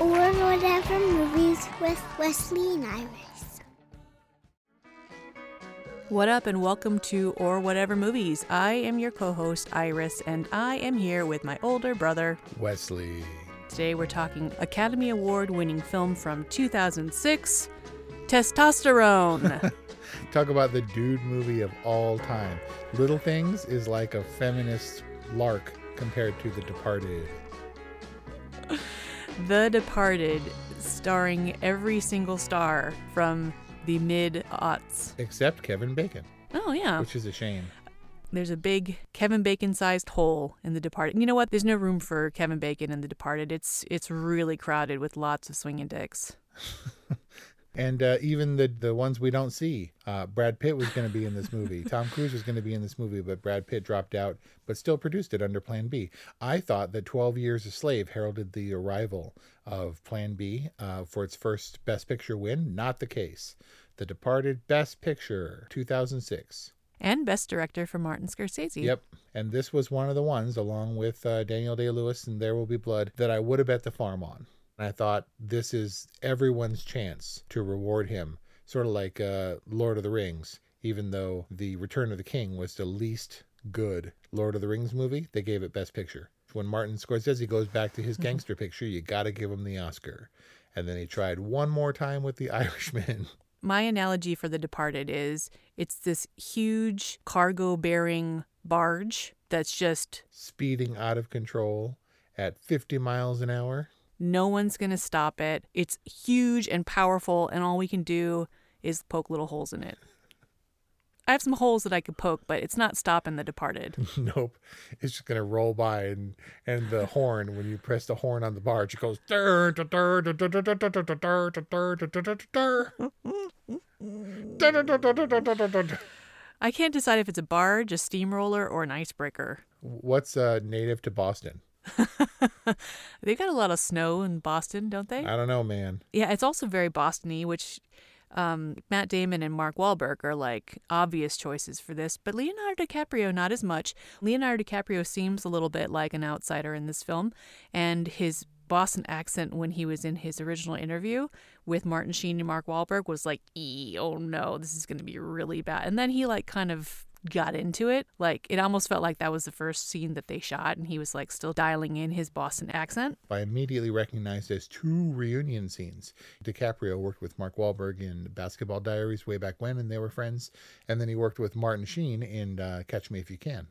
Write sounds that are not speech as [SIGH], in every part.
Or whatever movies with Wesley and Iris. What up, and welcome to Or Whatever Movies. I am your co host, Iris, and I am here with my older brother, Wesley. Today we're talking Academy Award winning film from 2006, Testosterone. [LAUGHS] Talk about the dude movie of all time. Little Things is like a feminist lark compared to The Departed. [LAUGHS] the Departed, starring every single star from the mid aughts. Except Kevin Bacon. Oh, yeah. Which is a shame. There's a big Kevin Bacon sized hole in The Departed. You know what? There's no room for Kevin Bacon in The Departed. It's it's really crowded with lots of swinging dicks. [LAUGHS] and uh, even the the ones we don't see. Uh, Brad Pitt was going to be in this movie. [LAUGHS] Tom Cruise was going to be in this movie, but Brad Pitt dropped out, but still produced it under Plan B. I thought that 12 Years a Slave heralded the arrival of Plan B uh, for its first Best Picture win. Not the case. The Departed Best Picture 2006. And Best Director for Martin Scorsese. Yep. And this was one of the ones, along with uh, Daniel Day Lewis and There Will Be Blood, that I would have bet the farm on. And I thought this is everyone's chance to reward him, sort of like uh, Lord of the Rings. Even though The Return of the King was the least good Lord of the Rings movie, they gave it Best Picture. When Martin Scorsese goes back to his gangster picture, you got to give him the Oscar. And then he tried one more time with The [LAUGHS] Irishman. My analogy for The Departed is it's this huge cargo bearing barge that's just speeding out of control at 50 miles an hour. No one's going to stop it. It's huge and powerful, and all we can do is poke little holes in it. I have some holes that I could poke, but it's not stopping the departed. nope. It's just gonna roll by and and the horn, when you press the horn on the barge, it goes I can't decide if it's a barge, a steamroller, or an icebreaker. What's uh, native to Boston? [LAUGHS] They've got a lot of snow in Boston, don't they? I don't know, man. Yeah, it's also very Bostony, which um, Matt Damon and Mark Wahlberg are like obvious choices for this, but Leonardo DiCaprio not as much. Leonardo DiCaprio seems a little bit like an outsider in this film, and his Boston accent when he was in his original interview with Martin Sheen and Mark Wahlberg was like, "E, oh no, this is going to be really bad." And then he like kind of got into it. Like it almost felt like that was the first scene that they shot, and he was like still dialing in his Boston accent. I immediately recognized as two reunion scenes. DiCaprio worked with Mark Wahlberg in Basketball Diaries way back when, and they were friends. And then he worked with Martin Sheen in uh, Catch Me If You Can.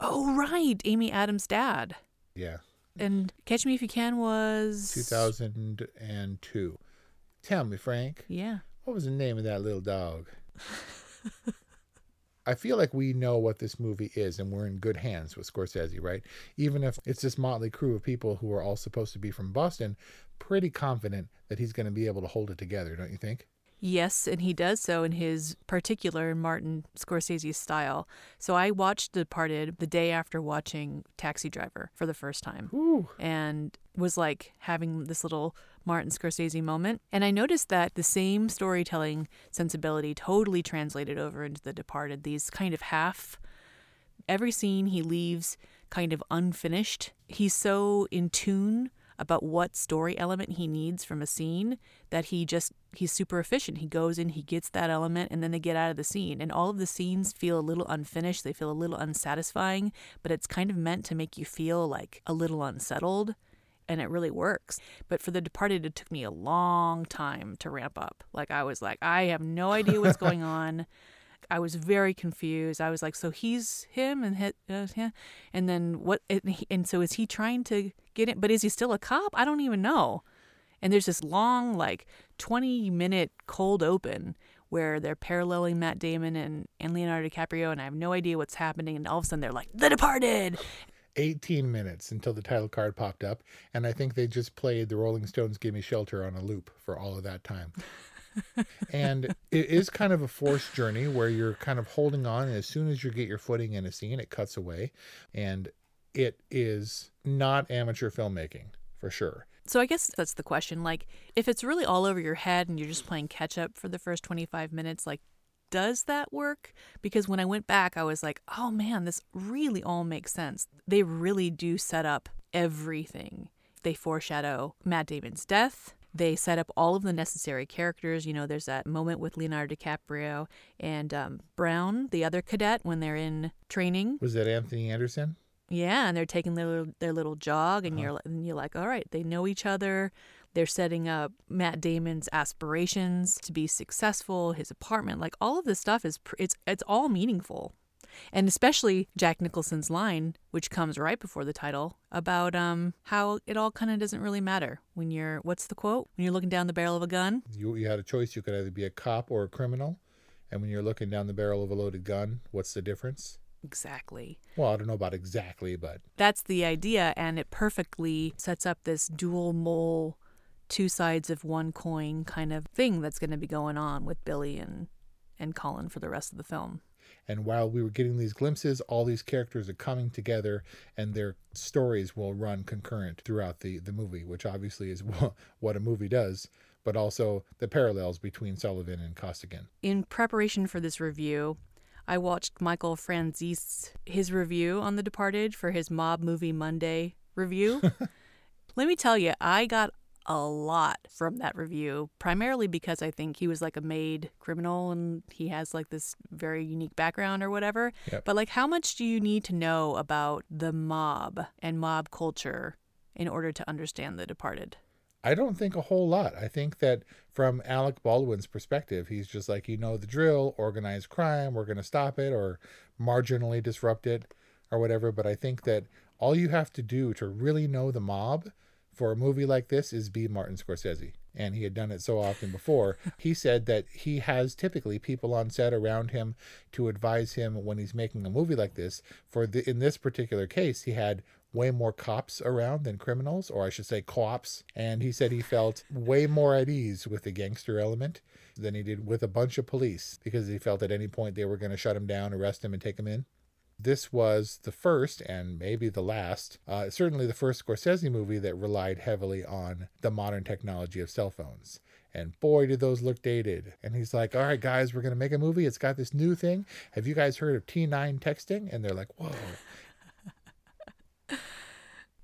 Oh right, Amy Adams' dad. Yeah. And Catch Me If You Can was 2002. Tell me, Frank. Yeah. What was the name of that little dog? [LAUGHS] I feel like we know what this movie is and we're in good hands with Scorsese, right? Even if it's this motley crew of people who are all supposed to be from Boston, pretty confident that he's going to be able to hold it together, don't you think? Yes, and he does so in his particular Martin Scorsese style. So I watched Departed the day after watching Taxi Driver for the first time Ooh. and was like having this little Martin Scorsese moment. And I noticed that the same storytelling sensibility totally translated over into The Departed. These kind of half, every scene he leaves kind of unfinished. He's so in tune about what story element he needs from a scene that he just he's super efficient. He goes in, he gets that element, and then they get out of the scene. And all of the scenes feel a little unfinished. They feel a little unsatisfying, but it's kind of meant to make you feel like a little unsettled. And it really works. But for The Departed, it took me a long time to ramp up. Like I was like, I have no idea what's [LAUGHS] going on. I was very confused. I was like, so he's him and he, uh, yeah. and then what? And, he, and so is he trying to get it? But is he still a cop? I don't even know. And there's this long, like 20 minute cold open where they're paralleling Matt Damon and, and Leonardo DiCaprio, and I have no idea what's happening. And all of a sudden they're like, The Departed. 18 minutes until the title card popped up, and I think they just played the Rolling Stones Gimme Shelter on a loop for all of that time. and it is kind of a forced journey where you're kind of holding on, and as soon as you get your footing in a scene, it cuts away. And it is not amateur filmmaking for sure. So I guess that's the question. Like, if it's really all over your head and you're just playing catch up for the first 25 minutes, like, does that work? Because when I went back, I was like, oh man, this really all makes sense. They really do set up everything. They foreshadow Matt Damon's death. They set up all of the necessary characters. You know, there's that moment with Leonardo DiCaprio and um, Brown, the other cadet, when they're in training. Was that Anthony Anderson? Yeah, and they're taking their little, their little jog, and uh-huh. you're and you're like, all right, they know each other. They're setting up Matt Damon's aspirations to be successful, his apartment, like all of this stuff is it's it's all meaningful. And especially Jack Nicholson's line, which comes right before the title, about um how it all kind of doesn't really matter when you're what's the quote? When you're looking down the barrel of a gun? You you had a choice, you could either be a cop or a criminal. And when you're looking down the barrel of a loaded gun, what's the difference? Exactly. Well, I don't know about exactly, but that's the idea, and it perfectly sets up this dual mole, two sides of one coin kind of thing that's going to be going on with Billy and and Colin for the rest of the film. And while we were getting these glimpses, all these characters are coming together, and their stories will run concurrent throughout the the movie, which obviously is [LAUGHS] what a movie does but also the parallels between Sullivan and Costigan. In preparation for this review, I watched Michael Franzese his review on The Departed for his Mob Movie Monday review. [LAUGHS] Let me tell you, I got a lot from that review, primarily because I think he was like a made criminal and he has like this very unique background or whatever. Yep. But like, how much do you need to know about the mob and mob culture in order to understand The Departed? I don't think a whole lot. I think that from Alec Baldwin's perspective, he's just like, you know, the drill, organized crime, we're going to stop it or marginally disrupt it or whatever. But I think that all you have to do to really know the mob for a movie like this is be Martin Scorsese. And he had done it so often before. he said that he has typically people on set around him to advise him when he's making a movie like this. For the, in this particular case, he had way more cops around than criminals, or I should say co-ops. And he said he felt way more at ease with the gangster element than he did with a bunch of police because he felt at any point they were going to shut him down, arrest him, and take him in. This was the first, and maybe the last, uh, certainly the first Scorsese movie that relied heavily on the modern technology of cell phones. And boy, did those look dated. And he's like, All right, guys, we're going to make a movie. It's got this new thing. Have you guys heard of T9 texting? And they're like, Whoa. [LAUGHS]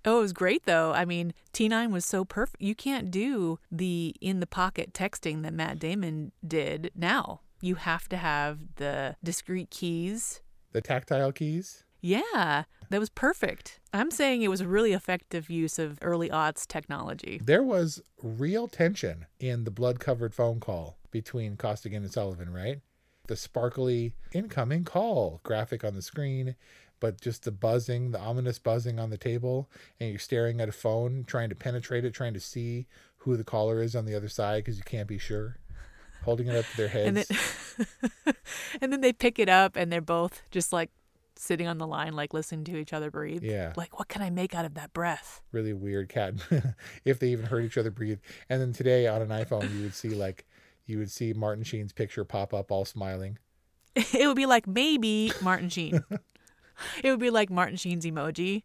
Oh, it was great though. I mean, T9 was so perfect. You can't do the in the pocket texting that Matt Damon did now. You have to have the discrete keys, the tactile keys. Yeah, that was perfect. I'm saying it was a really effective use of early aughts technology. There was real tension in the blood covered phone call between Costigan and Sullivan, right? The sparkly incoming call graphic on the screen but just the buzzing, the ominous buzzing on the table, and you're staring at a phone, trying to penetrate it, trying to see who the caller is on the other side because you can't be sure. Holding it up to their heads. [LAUGHS] And then, [LAUGHS] and then they pick it up and they're both just like sitting on the line, like listening to each other breathe. Yeah. Like, what can I make out of that breath? Really weird cat. [LAUGHS] if they even heard each other breathe. And then today on an iPhone, you would see like, you would see Martin Sheen's picture pop up all smiling. it would be like maybe Martin Sheen. it would be like Martin Sheen's emoji.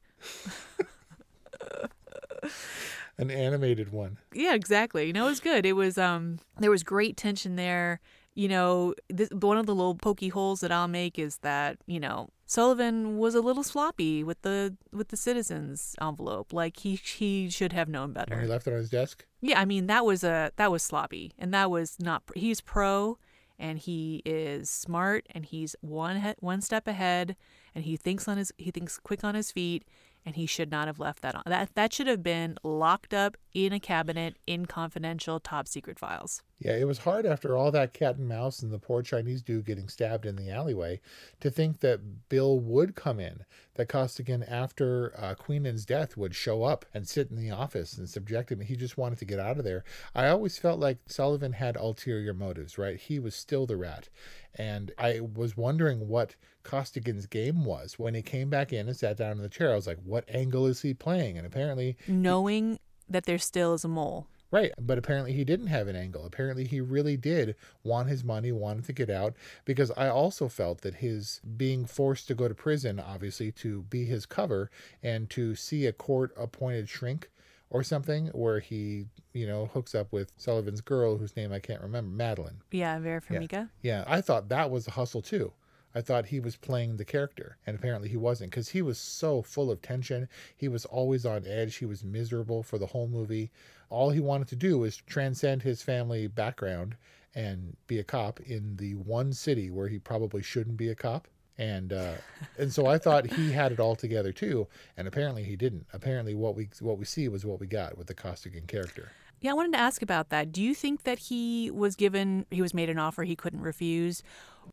An animated one. Yeah, exactly. You know, it was good. It was um there was great tension there. You know, this, one of the little pokey holes that I'll make is that, you know, Sullivan was a little sloppy with the with the citizens envelope. Like he he should have known better. When he left it on his desk? Yeah, I mean, that was a that was sloppy. And that was not he's pro and he is smart and he's one he- one step ahead and he thinks on his he thinks quick on his feet and he should not have left that on. That that should have been locked up in a cabinet in confidential top secret files. Yeah, it was hard after all that cat and mouse and the poor Chinese dude getting stabbed in the alleyway to think that Bill would come in, that Costigan, after uh, Queenan's death, would show up and sit in the office and subject him. He just wanted to get out of there. I always felt like Sullivan had ulterior motives, right? He was still the rat. And I was wondering what Costigan's game was. When he came back in and sat down in the chair, I was like, what angle is he playing? And apparently, knowing that there still is a mole. Right, but apparently he didn't have an angle. Apparently he really did want his money, wanted to get out because I also felt that his being forced to go to prison obviously to be his cover and to see a court appointed shrink or something where he, you know, hooks up with Sullivan's girl whose name I can't remember, Madeline. Yeah, Vera Farmiga. Yeah. yeah, I thought that was a hustle too. I thought he was playing the character, and apparently he wasn't because he was so full of tension. He was always on edge. He was miserable for the whole movie. All he wanted to do was transcend his family background and be a cop in the one city where he probably shouldn't be a cop. And uh, and so I thought he had it all together too, and apparently he didn't. Apparently, what we what we see was what we got with the Costigan character. Yeah, I wanted to ask about that. Do you think that he was given, he was made an offer he couldn't refuse,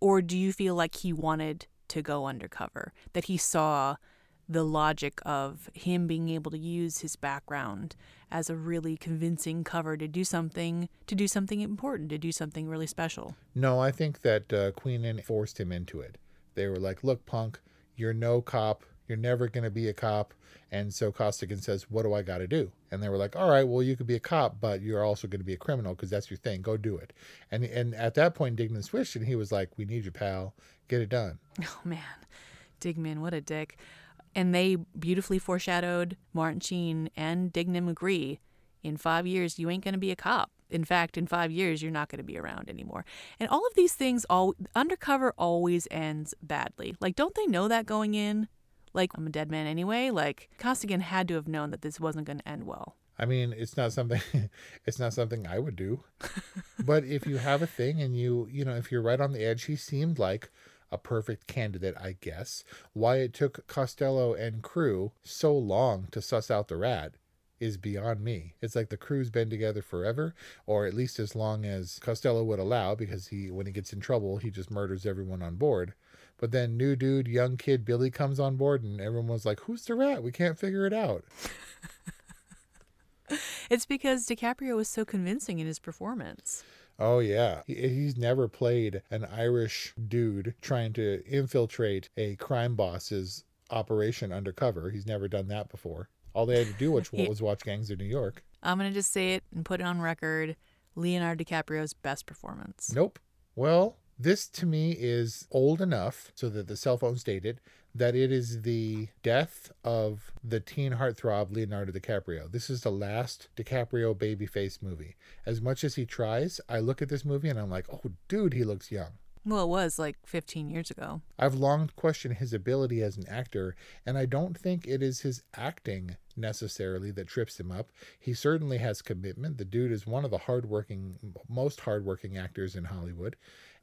or do you feel like he wanted to go undercover? That he saw the logic of him being able to use his background as a really convincing cover to do something to do something important to do something really special no i think that uh, queenan forced him into it they were like look punk you're no cop you're never going to be a cop and so costigan says what do i got to do and they were like all right well you could be a cop but you're also going to be a criminal because that's your thing go do it and and at that point dignam switched and he was like we need you pal get it done [LAUGHS] oh man dignam what a dick and they beautifully foreshadowed Martin Sheen and Dignam agree in five years, you ain't going to be a cop. In fact, in five years, you're not going to be around anymore. And all of these things, all undercover always ends badly. Like, don't they know that going in? Like, I'm a dead man anyway. Like, Costigan had to have known that this wasn't going to end well. I mean, it's not something [LAUGHS] it's not something I would do. [LAUGHS] but if you have a thing and you, you know, if you're right on the edge, he seemed like a perfect candidate, I guess. Why it took Costello and crew so long to suss out the rat is beyond me. It's like the crew's been together forever, or at least as long as Costello would allow, because he, when he gets in trouble, he just murders everyone on board. But then new dude, young kid Billy comes on board, and everyone was like, "Who's the rat? We can't figure it out." [LAUGHS] it's because DiCaprio was so convincing in his performance. Oh yeah, he's never played an Irish dude trying to infiltrate a crime boss's operation undercover. He's never done that before. All they had to do was, [LAUGHS] was watch Gangs of New York. I'm gonna just say it and put it on record: Leonardo DiCaprio's best performance. Nope. Well, this to me is old enough so that the cell phone stated that it is the death of the teen heartthrob Leonardo DiCaprio. This is the last DiCaprio babyface movie. As much as he tries, I look at this movie and I'm like, oh, dude, he looks young. Well, it was like 15 years ago. I've long questioned his ability as an actor, and I don't think it is his acting necessarily that trips him up. He certainly has commitment. The dude is one of the hardworking, most hardworking actors in Hollywood.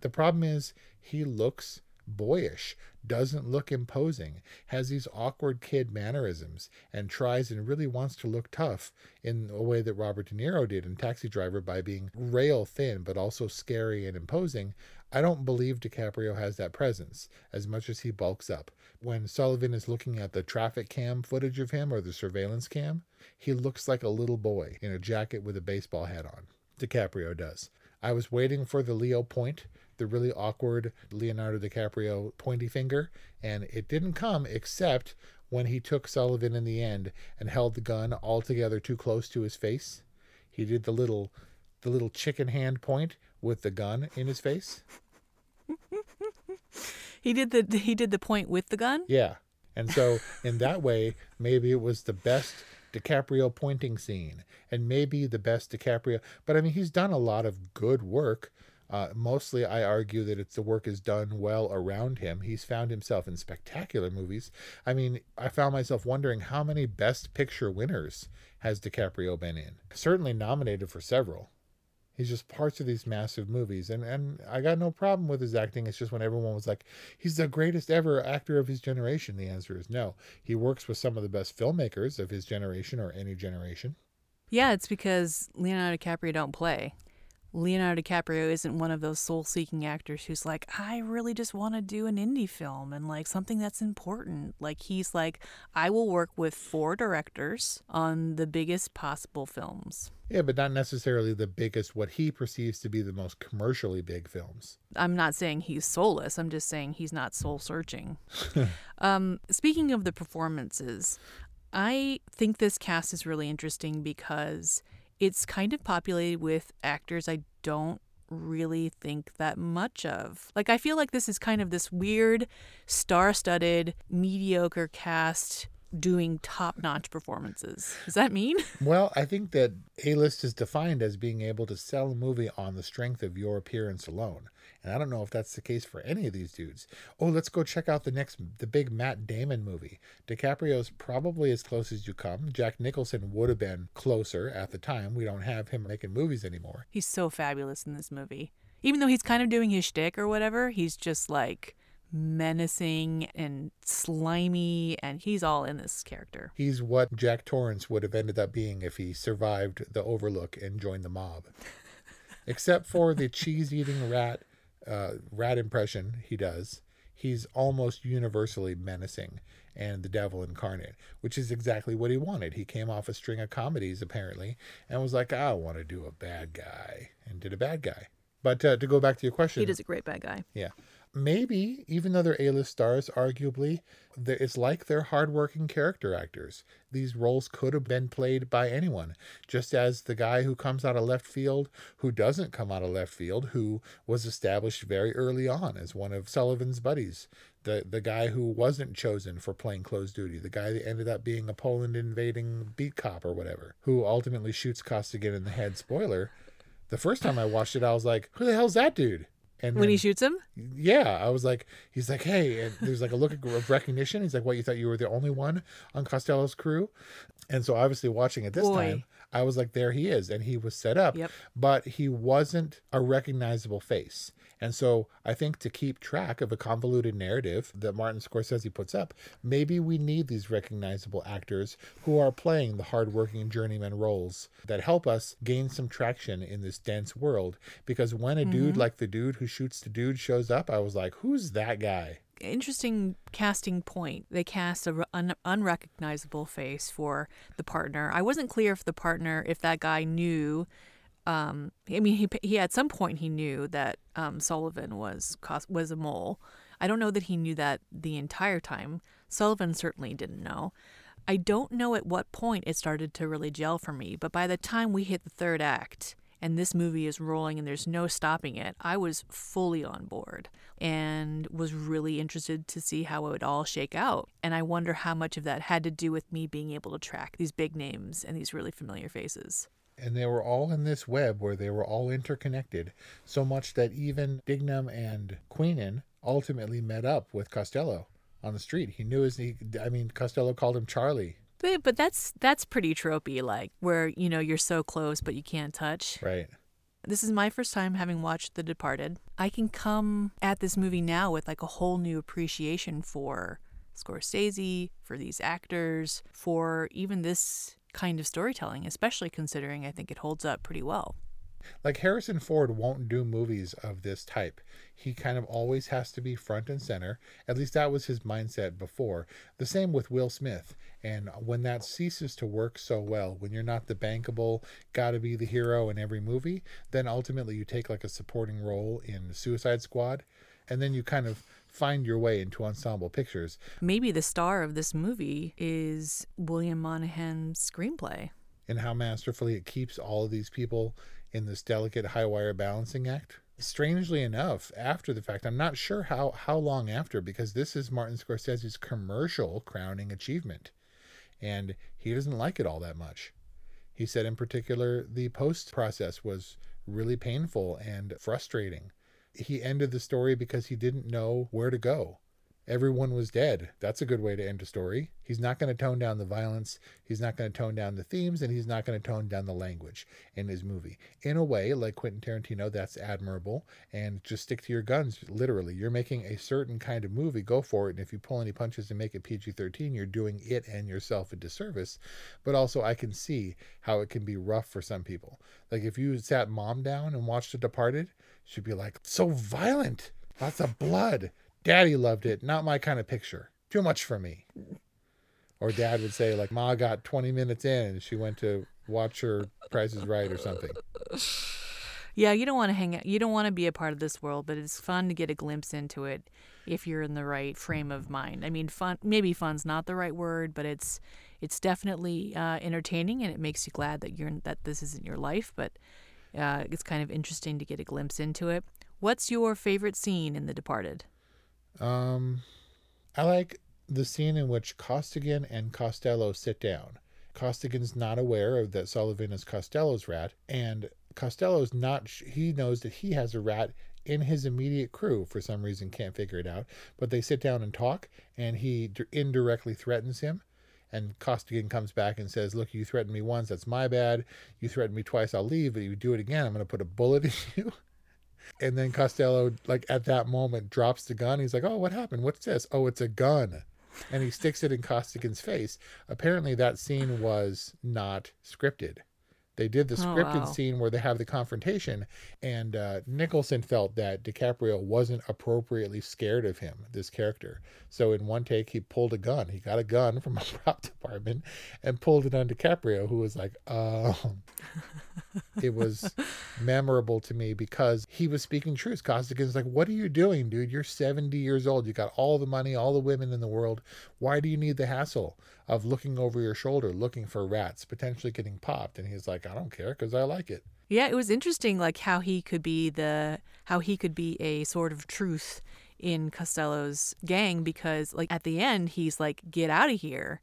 The problem is he looks boyish, doesn't look imposing, has these awkward kid mannerisms, and tries and really wants to look tough in a way that Robert De Niro did in Taxi Driver by being rail thin but also scary and imposing. I don't believe DiCaprio has that presence as much as he bulks up. When Sullivan is looking at the traffic cam footage of him or the surveillance cam, he looks like a little boy in a jacket with a baseball hat on. DiCaprio does. I was waiting for the Leo point the really awkward Leonardo DiCaprio pointy finger, and it didn't come except when he took Sullivan in the end and held the gun altogether too close to his face. He did the little the little chicken hand point with the gun in his face. he did the he did the point with the gun? Yeah. And so in that way, maybe it was the best DiCaprio pointing scene and maybe the best DiCaprio. But I mean, he's done a lot of good work. Uh, mostly, I argue that it's the work is done well around him. He's found himself in spectacular movies. I mean, I found myself wondering how many Best Picture winners has DiCaprio been in? Certainly nominated for several. He's just parts of these massive movies. And and I got no problem with his acting. It's just when everyone was like, he's the greatest ever actor of his generation. The answer is no. He works with some of the best filmmakers of his generation or any generation. Yeah, it's because Leonardo DiCaprio don't play. Leonardo DiCaprio isn't one of those soul seeking actors who's like, I really just want to do an indie film and like something that's important. Like, he's like, I will work with four directors on the biggest possible films. Yeah, but not necessarily the biggest, what he perceives to be the most commercially big films. I'm not saying he's soulless, I'm just saying he's not soul searching. [LAUGHS] um, speaking of the performances, I think this cast is really interesting because it's kind of populated with actors I don't really think that much of. Like, I feel like this is kind of this weird, star studded, mediocre cast doing top notch performances. Does that mean? [LAUGHS] Well, I think that A list is defined as being able to sell a movie on the strength of your appearance alone. And I don't know if that's the case for any of these dudes. Oh, let's go check out the next, the big Matt Damon movie. DiCaprio's probably as close as you come. Jack Nicholson would have been closer at the time. We don't have him making movies anymore. He's so fabulous in this movie. Even though he's kind of doing his shtick or whatever, he's just like menacing and slimy, and he's all in this character. He's what Jack Torrance would have ended up being if he survived the Overlook and joined the mob. [LAUGHS] Except for the cheese eating rat uh, rat impression he does, he's almost universally menacing and the devil incarnate, which is exactly what he wanted. He came off a string of comedies apparently and was like, I want to do a bad guy, and did a bad guy. But uh, to go back to your question, he does a great bad guy. Yeah. Maybe, even though they're A-list stars, arguably, it's like they're hardworking character actors. These roles could have been played by anyone, just as the guy who comes out of left field, who doesn't come out of left field, who was established very early on as one of Sullivan's buddies, the the guy who wasn't chosen for plainclothes duty, the guy that ended up being a Poland invading beat cop or whatever, who ultimately shoots Costigan in the head. Spoiler. The first time I watched it, I was like, "Who the hell's that dude?" And when then, he shoots him, yeah, I was like, he's like, hey, and there's like a look of recognition. He's like, what? You thought you were the only one on Costello's crew? And so, obviously, watching it this Boy. time, I was like, there he is, and he was set up, yep. but he wasn't a recognizable face. And so I think to keep track of a convoluted narrative that Martin Scorsese puts up, maybe we need these recognizable actors who are playing the hardworking journeyman roles that help us gain some traction in this dense world. Because when a mm-hmm. dude like the dude who shoots the dude shows up, I was like, who's that guy? interesting casting point. They cast a un- unrecognizable face for the partner. I wasn't clear if the partner, if that guy knew um, I mean, he he at some point he knew that um, Sullivan was was a mole. I don't know that he knew that the entire time. Sullivan certainly didn't know. I don't know at what point it started to really gel for me, but by the time we hit the third act and this movie is rolling and there's no stopping it, I was fully on board and was really interested to see how it would all shake out. And I wonder how much of that had to do with me being able to track these big names and these really familiar faces and they were all in this web where they were all interconnected, so much that even Dignam and Queenan ultimately met up with Costello on the street. He knew his. He, I mean, Costello called him Charlie. But, but that's that's pretty tropey, like where you know you're so close but you can't touch. Right. This is my first time having watched The Departed. I can come at this movie now with like a whole new appreciation for Scorsese, for these actors, for even this kind of storytelling, especially considering I think it holds up pretty well. Like Harrison Ford won't do movies of this type. He kind of always has to be front and center. At least that was his mindset before. The same with Will Smith. And when that ceases to work so well, when you're not the bankable, gotta be the hero in every movie, then ultimately you take like a supporting role in Suicide Squad. And then you kind of find your way into ensemble pictures. Maybe the star of this movie is William Monahan's screenplay. And how masterfully it keeps all of these people in this delicate high wire balancing act. Strangely enough, after the fact, I'm not sure how, how long after, because this is Martin Scorsese's commercial crowning achievement. And he doesn't like it all that much. He said, in particular, the post process was really painful and frustrating he ended the story because he didn't know where to go. Everyone was dead. That's a good way to end a story. He's not going to tone down the violence, he's not going to tone down the themes, and he's not going to tone down the language in his movie. In a way, like Quentin Tarantino, that's admirable. And just stick to your guns, literally. You're making a certain kind of movie, go for it. And if you pull any punches and make it PG 13, you're doing it and yourself a disservice. But also, I can see how it can be rough for some people. Like if you sat mom down and watched The Departed, she'd be like, so violent, lots of blood Daddy loved it. Not my kind of picture. Too much for me. Or dad would say, like, Ma got 20 minutes in and she went to watch her Price is Right or something. Yeah, you don't want to hang out. You don't want to be a part of this world, but it's fun to get a glimpse into it if you're in the right frame of mind. I mean, fun. Maybe fun's not the right word, but it's it's definitely uh, entertaining, and it makes you glad that you're that this isn't your life. But uh, it's kind of interesting to get a glimpse into it. What's your favorite scene in The Departed? Um, I like the scene in which Costigan and Costello sit down. Costigan's not aware of that Sullivan is Costello's rat, and Costello's not. He knows that he has a rat in his immediate crew. For some reason can't figure it out. But they sit down and talk and he indirectly threatens him. And Costigan comes back and says look you threatened me once. That's my bad. You threatened me twice. I'll leave but you do it again i'm going to put a bullet [LAUGHS] in you and then Costello, like at that moment, drops the gun. He's like, "Oh, what happened? What's this? Oh, it's a gun." And he sticks it in Costigan's face. Apparently, that scene was not scripted. They did the oh, scripted wow. scene where they have the confrontation, and uh, Nicholson felt that DiCaprio wasn't appropriately scared of him, this character. So in one take, he pulled a gun. He got a gun from a [LAUGHS] prop department and pulled it on DiCaprio, who was like, "Um." [LAUGHS] it was memorable to me because he was speaking truth. Costigan's like, "What are you doing, dude? You're 70 years old. You got all the money, all the women in the world. Why do you need the hassle of looking over your shoulder, looking for rats, potentially getting popped?" And he's like, "I don't care because I like it." Yeah, it was interesting, like how he could be the how he could be a sort of truth in Costello's gang because, like, at the end, he's like, "Get out of here,"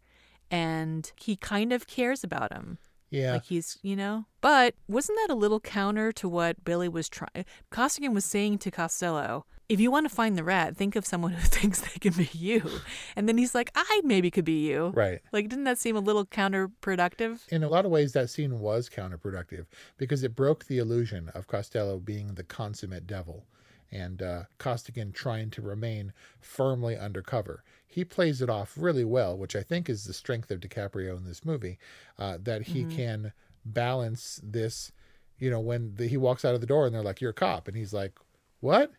and he kind of cares about him. Yeah. Like he's, you know. But wasn't that a little counter to what Billy was trying? Costigan was saying to Costello, if you want to find the rat, think of someone who [LAUGHS] thinks they can be you. And then he's like, I maybe could be you. Right. Like, didn't that seem a little counterproductive? In a lot of ways, that scene was counterproductive because it broke the illusion of Costello being the consummate devil and uh, Costigan trying to remain firmly undercover. He plays it off really well, which I think is the strength of DiCaprio in this movie, uh, that he mm-hmm. can balance this. You know, when the, he walks out of the door and they're like, "You're a cop," and he's like, "What?"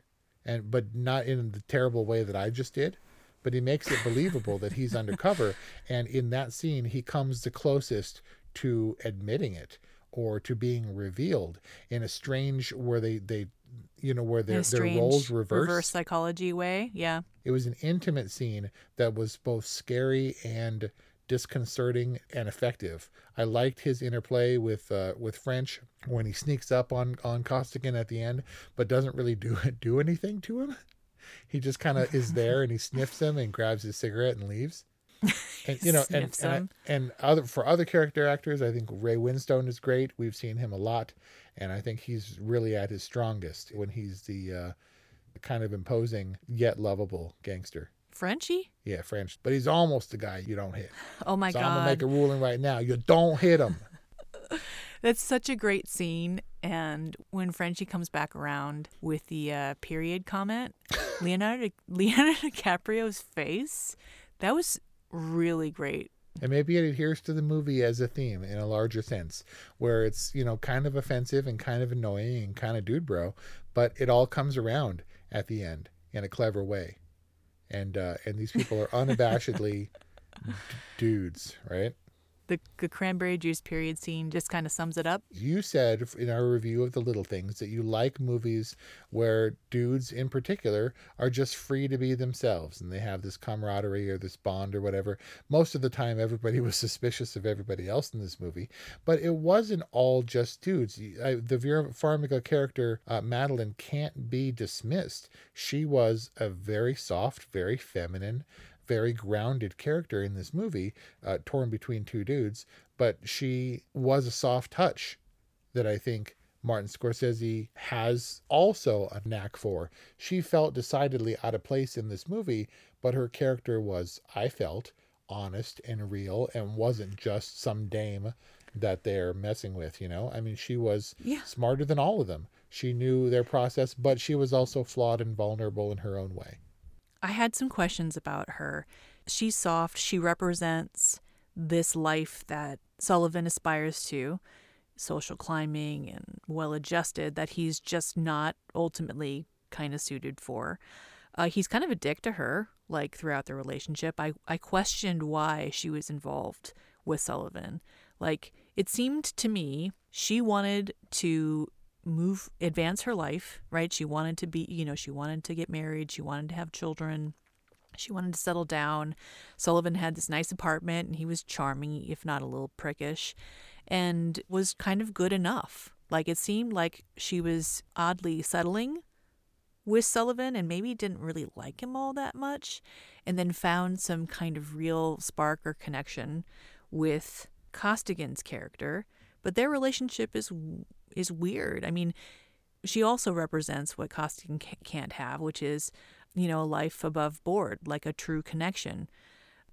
and but not in the terrible way that I just did. But he makes it believable that he's undercover, and in that scene, he comes the closest to admitting it or to being revealed in a strange where they they you know where their their roles reverse reverse psychology way yeah. It was an intimate scene that was both scary and disconcerting and effective. I liked his interplay with uh, with french when he sneaks up on on costigan at the end but doesn't really do [LAUGHS] do anything to him. He just kind of is there and he sniffs him and grabs his cigarette and leaves [LAUGHS] and you know and and, and, other for other character actors i think ray winstone is great we've seen him a lot and i think he's really at his strongest when he's the uh, kind of imposing yet lovable gangster Frenchie? Yeah, French. But he's almost the guy you don't hit. [LAUGHS] Oh my so god. I'm gonna make a ruling right now. You don't hit him. [LAUGHS] That's such a great scene. And when Frenchie comes back around with the uh, period comment, Leonardo Leonardo DiCaprio's face, that was really great. And maybe it adheres to the movie as a theme in a larger sense, where it's, you know, kind of offensive and kind of annoying and kind of dude bro, but it all comes around at the end in a clever way. And uh, and these people are unabashedly [LAUGHS] d- dudes, right? The, the cranberry juice period scene just kind of sums it up. You said in our review of The Little Things that you like movies where dudes in particular are just free to be themselves and they have this camaraderie or this bond or whatever. Most of the time, everybody [LAUGHS] was suspicious of everybody else in this movie, but it wasn't all just dudes. I, the Vera Farmiga character, uh, Madeline, can't be dismissed. She was a very soft, very feminine, very grounded character in this movie, uh, torn between two dudes, but she was a soft touch that I think Martin Scorsese has also a knack for. She felt decidedly out of place in this movie, but her character was, I felt, honest and real and wasn't just some dame that they're messing with, you know? I mean, she was Yeah. smarter than all of them. She knew their process, but she was also flawed and vulnerable in her own way. I had some questions about her. She's soft. She represents this life that Sullivan aspires to social climbing and well adjusted, that he's just not ultimately kind of suited for. Uh, he's kind of a dick to her, like throughout the relationship. I, I questioned why she was involved with Sullivan. Like, it seemed to me she wanted to move, advance her life, right? She wanted to be, you know, she wanted to get married, she wanted to have children. She wanted to settle down. Sullivan had this nice apartment and he was charming, if not a little prickish, and was kind of good enough. Like it seemed like she was oddly settling with Sullivan and maybe didn't really like him all that much, and then found some kind of real spark or connection with Costigan's character. But their relationship is is weird. I mean, she also represents what Costigan can't have, which is, you know, a life above board, like a true connection.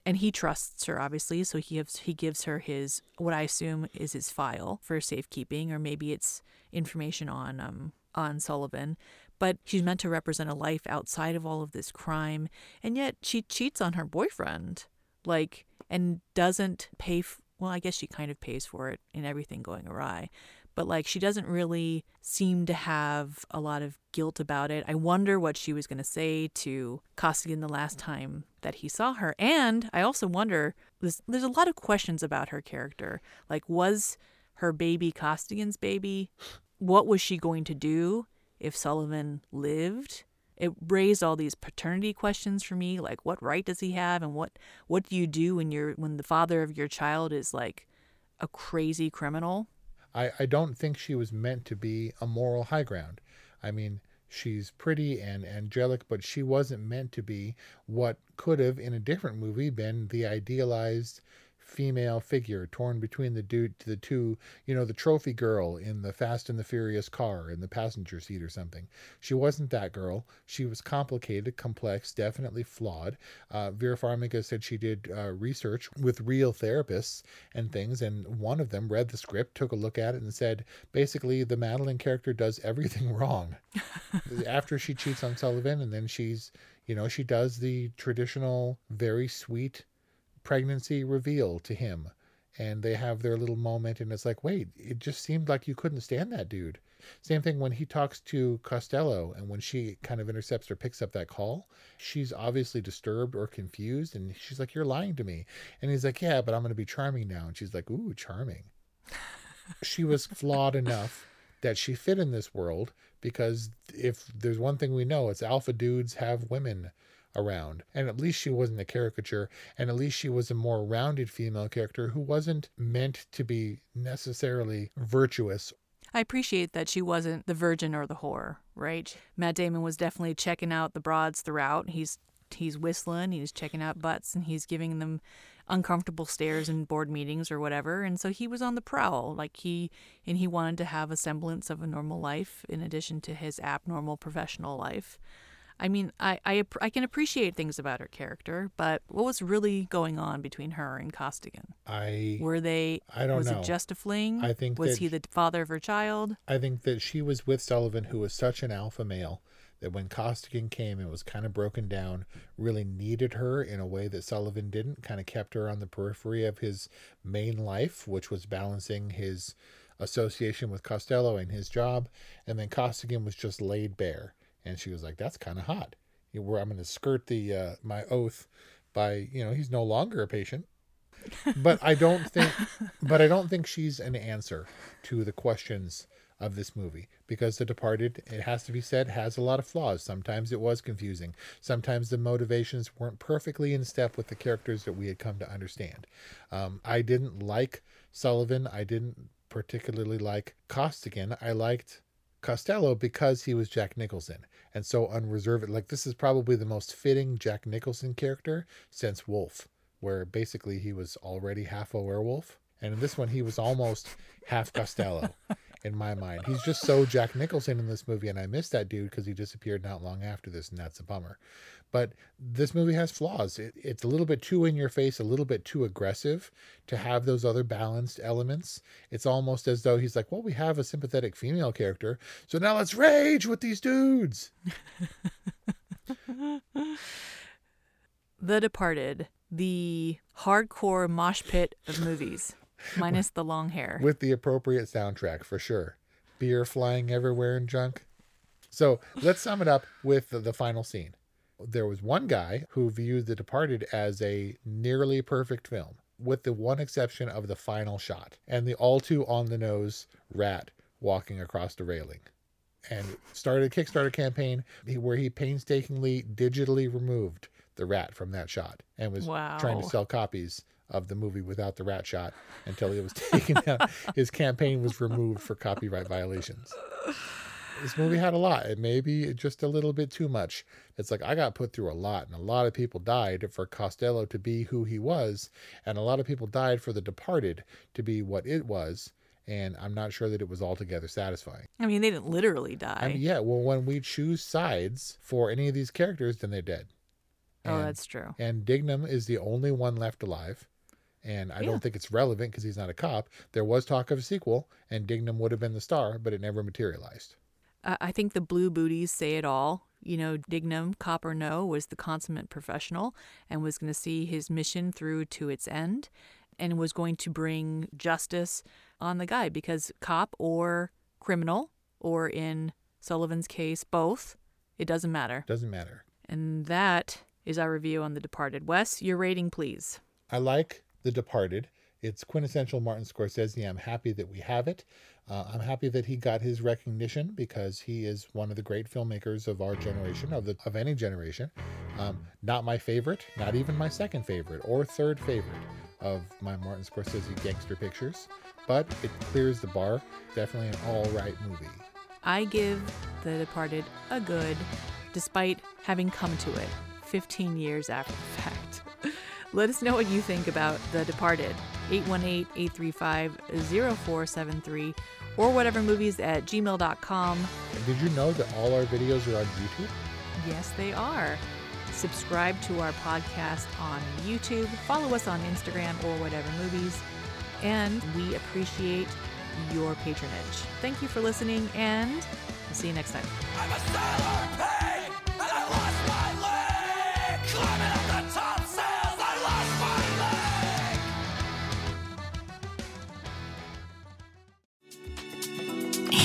And he trusts her, obviously, so he gives he gives her his what I assume is his file for safekeeping, or maybe it's information on um on Sullivan. But she's meant to represent a life outside of all of this crime, and yet she cheats on her boyfriend, like, and doesn't pay. Well, I guess she kind of pays for it in everything going awry but like she doesn't really seem to have a lot of guilt about it. I wonder what she was going to say to Costigan the last time that he saw her. And I also wonder there's, there's a lot of questions about her character. Like, was her baby Costigan's baby? What was she going to do if Sullivan lived? It raised all these paternity questions for me, like what right does he have, and what what do you do when you're when the father of your child is like a crazy criminal? I, I don't think she was meant to be a moral high ground. I mean, she's pretty and angelic, but she wasn't meant to be what could have, in a different movie, been the idealized female figure torn between the dude the two you know the trophy girl in the fast and the furious car in the passenger seat or something. She wasn't that girl. She was complicated complex definitely flawed. Uh, vera farmiga said she did uh, research with real therapists and things and one of them read the script took a look at it and said basically the madeline character does [LAUGHS] everything wrong. After she cheats on sullivan and then she's you know she does the traditional very sweet pregnancy reveal to him and they have their little moment and it's like wait it just seemed like you couldn't stand that dude. Same thing when he talks to costello and when she kind of intercepts or picks up that call she's obviously disturbed or confused and she's like you're lying to me. And he's like yeah but i'm going to be charming now. And she's like ooh charming. She was flawed enough that she fit in this world because if there's one thing we know it's alpha dudes have women around. And at least she wasn't a caricature, and at least she was a more rounded female character who wasn't meant to be necessarily virtuous. I appreciate that she wasn't the virgin or the whore, right? Matt Damon was definitely checking out the broads throughout. He's he's whistling, he's checking out butts, and he's giving them uncomfortable stares in board meetings or whatever. And so he was on the prowl, like he and he wanted to have a semblance of a normal life in addition to his abnormal professional life. I mean, I, I I can appreciate things about her character, but what was really going on between her and Costigan? I Were they? I don't was know. it just a fling? I think was that- he the father of her child? I think that she was with Sullivan, who was such an alpha male that when Costigan came and was kind of broken down, really needed her in a way that Sullivan didn't, kind of kept her on the periphery of his main life, which was balancing his association with Costello and his job. And then Costigan was just laid bare. And she was like, that's kind of hot. Where I'm going to skirt the uh, my oath by, you know, he's no longer a patient. but I don't think but I don't think she's an answer to the questions of this movie because The Departed, it has to be said, has a lot of flaws. Sometimes it was confusing. Sometimes the motivations weren't perfectly in step with the characters that we had come to understand. Um, I didn't like Sullivan. I didn't particularly like Costigan. I liked Costello because he was Jack Nicholson and so unreserved. Like, this is probably the most fitting Jack Nicholson character since Wolf, where basically he was already half a werewolf. And in this one, he was almost half Costello. [LAUGHS] in my mind. He's just so Jack Nicholson in this movie, and I miss that dude because he disappeared not long after this, and that's a bummer. But this movie has flaws. It, it's a little bit too in your face, a little bit too aggressive to have those other balanced elements. It's almost as though he's like, well, we have a sympathetic female character, so now let's rage with these dudes. [LAUGHS] The Departed, the hardcore mosh pit of movies, minus the long hair. With the appropriate soundtrack for sure. Beer flying everywhere and junk. So let's sum it up with the, the final scene. There was one guy who viewed The Departed as a nearly perfect film, with the one exception of the final shot and the all too on the nose rat walking across the railing. And started a Kickstarter campaign where he painstakingly digitally removed the rat from that shot and was Wow. trying to sell copies of the movie without the rat shot until it was [LAUGHS] taken out. His campaign was removed for copyright violations. This movie had a lot, It may be just a little bit too much. It's like I got put through a lot, and a lot of people died for Costello to be who he was, and a lot of people died for The Departed to be what it was. And I'm not sure that it was altogether satisfying. I mean, they didn't literally die. I mean, yeah, well, when we choose sides for any of these characters, then they're dead. oh, that's true. And Dignam is the only one left alive. And I Yeah. don't think it's relevant because he's not a cop. There was talk of a sequel, and Dignam would have been the star, but it never materialized. I I think the blue booties say it all. You know, Dignam, cop or no, was the consummate professional and was going to see his mission through to its end and was going to bring justice on the guy because cop or criminal, or in Sullivan's case, both, it doesn't matter. Doesn't matter. And that is our review on The Departed. Wes, your rating, please. I like The Departed. It's quintessential Martin Scorsese. I'm happy that we have it. Uh, I'm happy that he got his recognition because he is one of the great filmmakers of our generation, of the of any generation. Um, not my favorite, not even my second favorite or third favorite of my Martin Scorsese gangster pictures, but it clears the bar. Definitely an all right movie. I give The Departed a good, despite having come to it 15 years after the fact. Let us know what you think about The Departed. 818 835 0473 or whatever movies at gmail.com. And did you know that all our videos are on YouTube? Yes, they are. Subscribe to our podcast on YouTube, follow us on Instagram or whatever movies, and we appreciate your patronage. Thank you for listening, and we'll see you next time.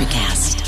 Electricast.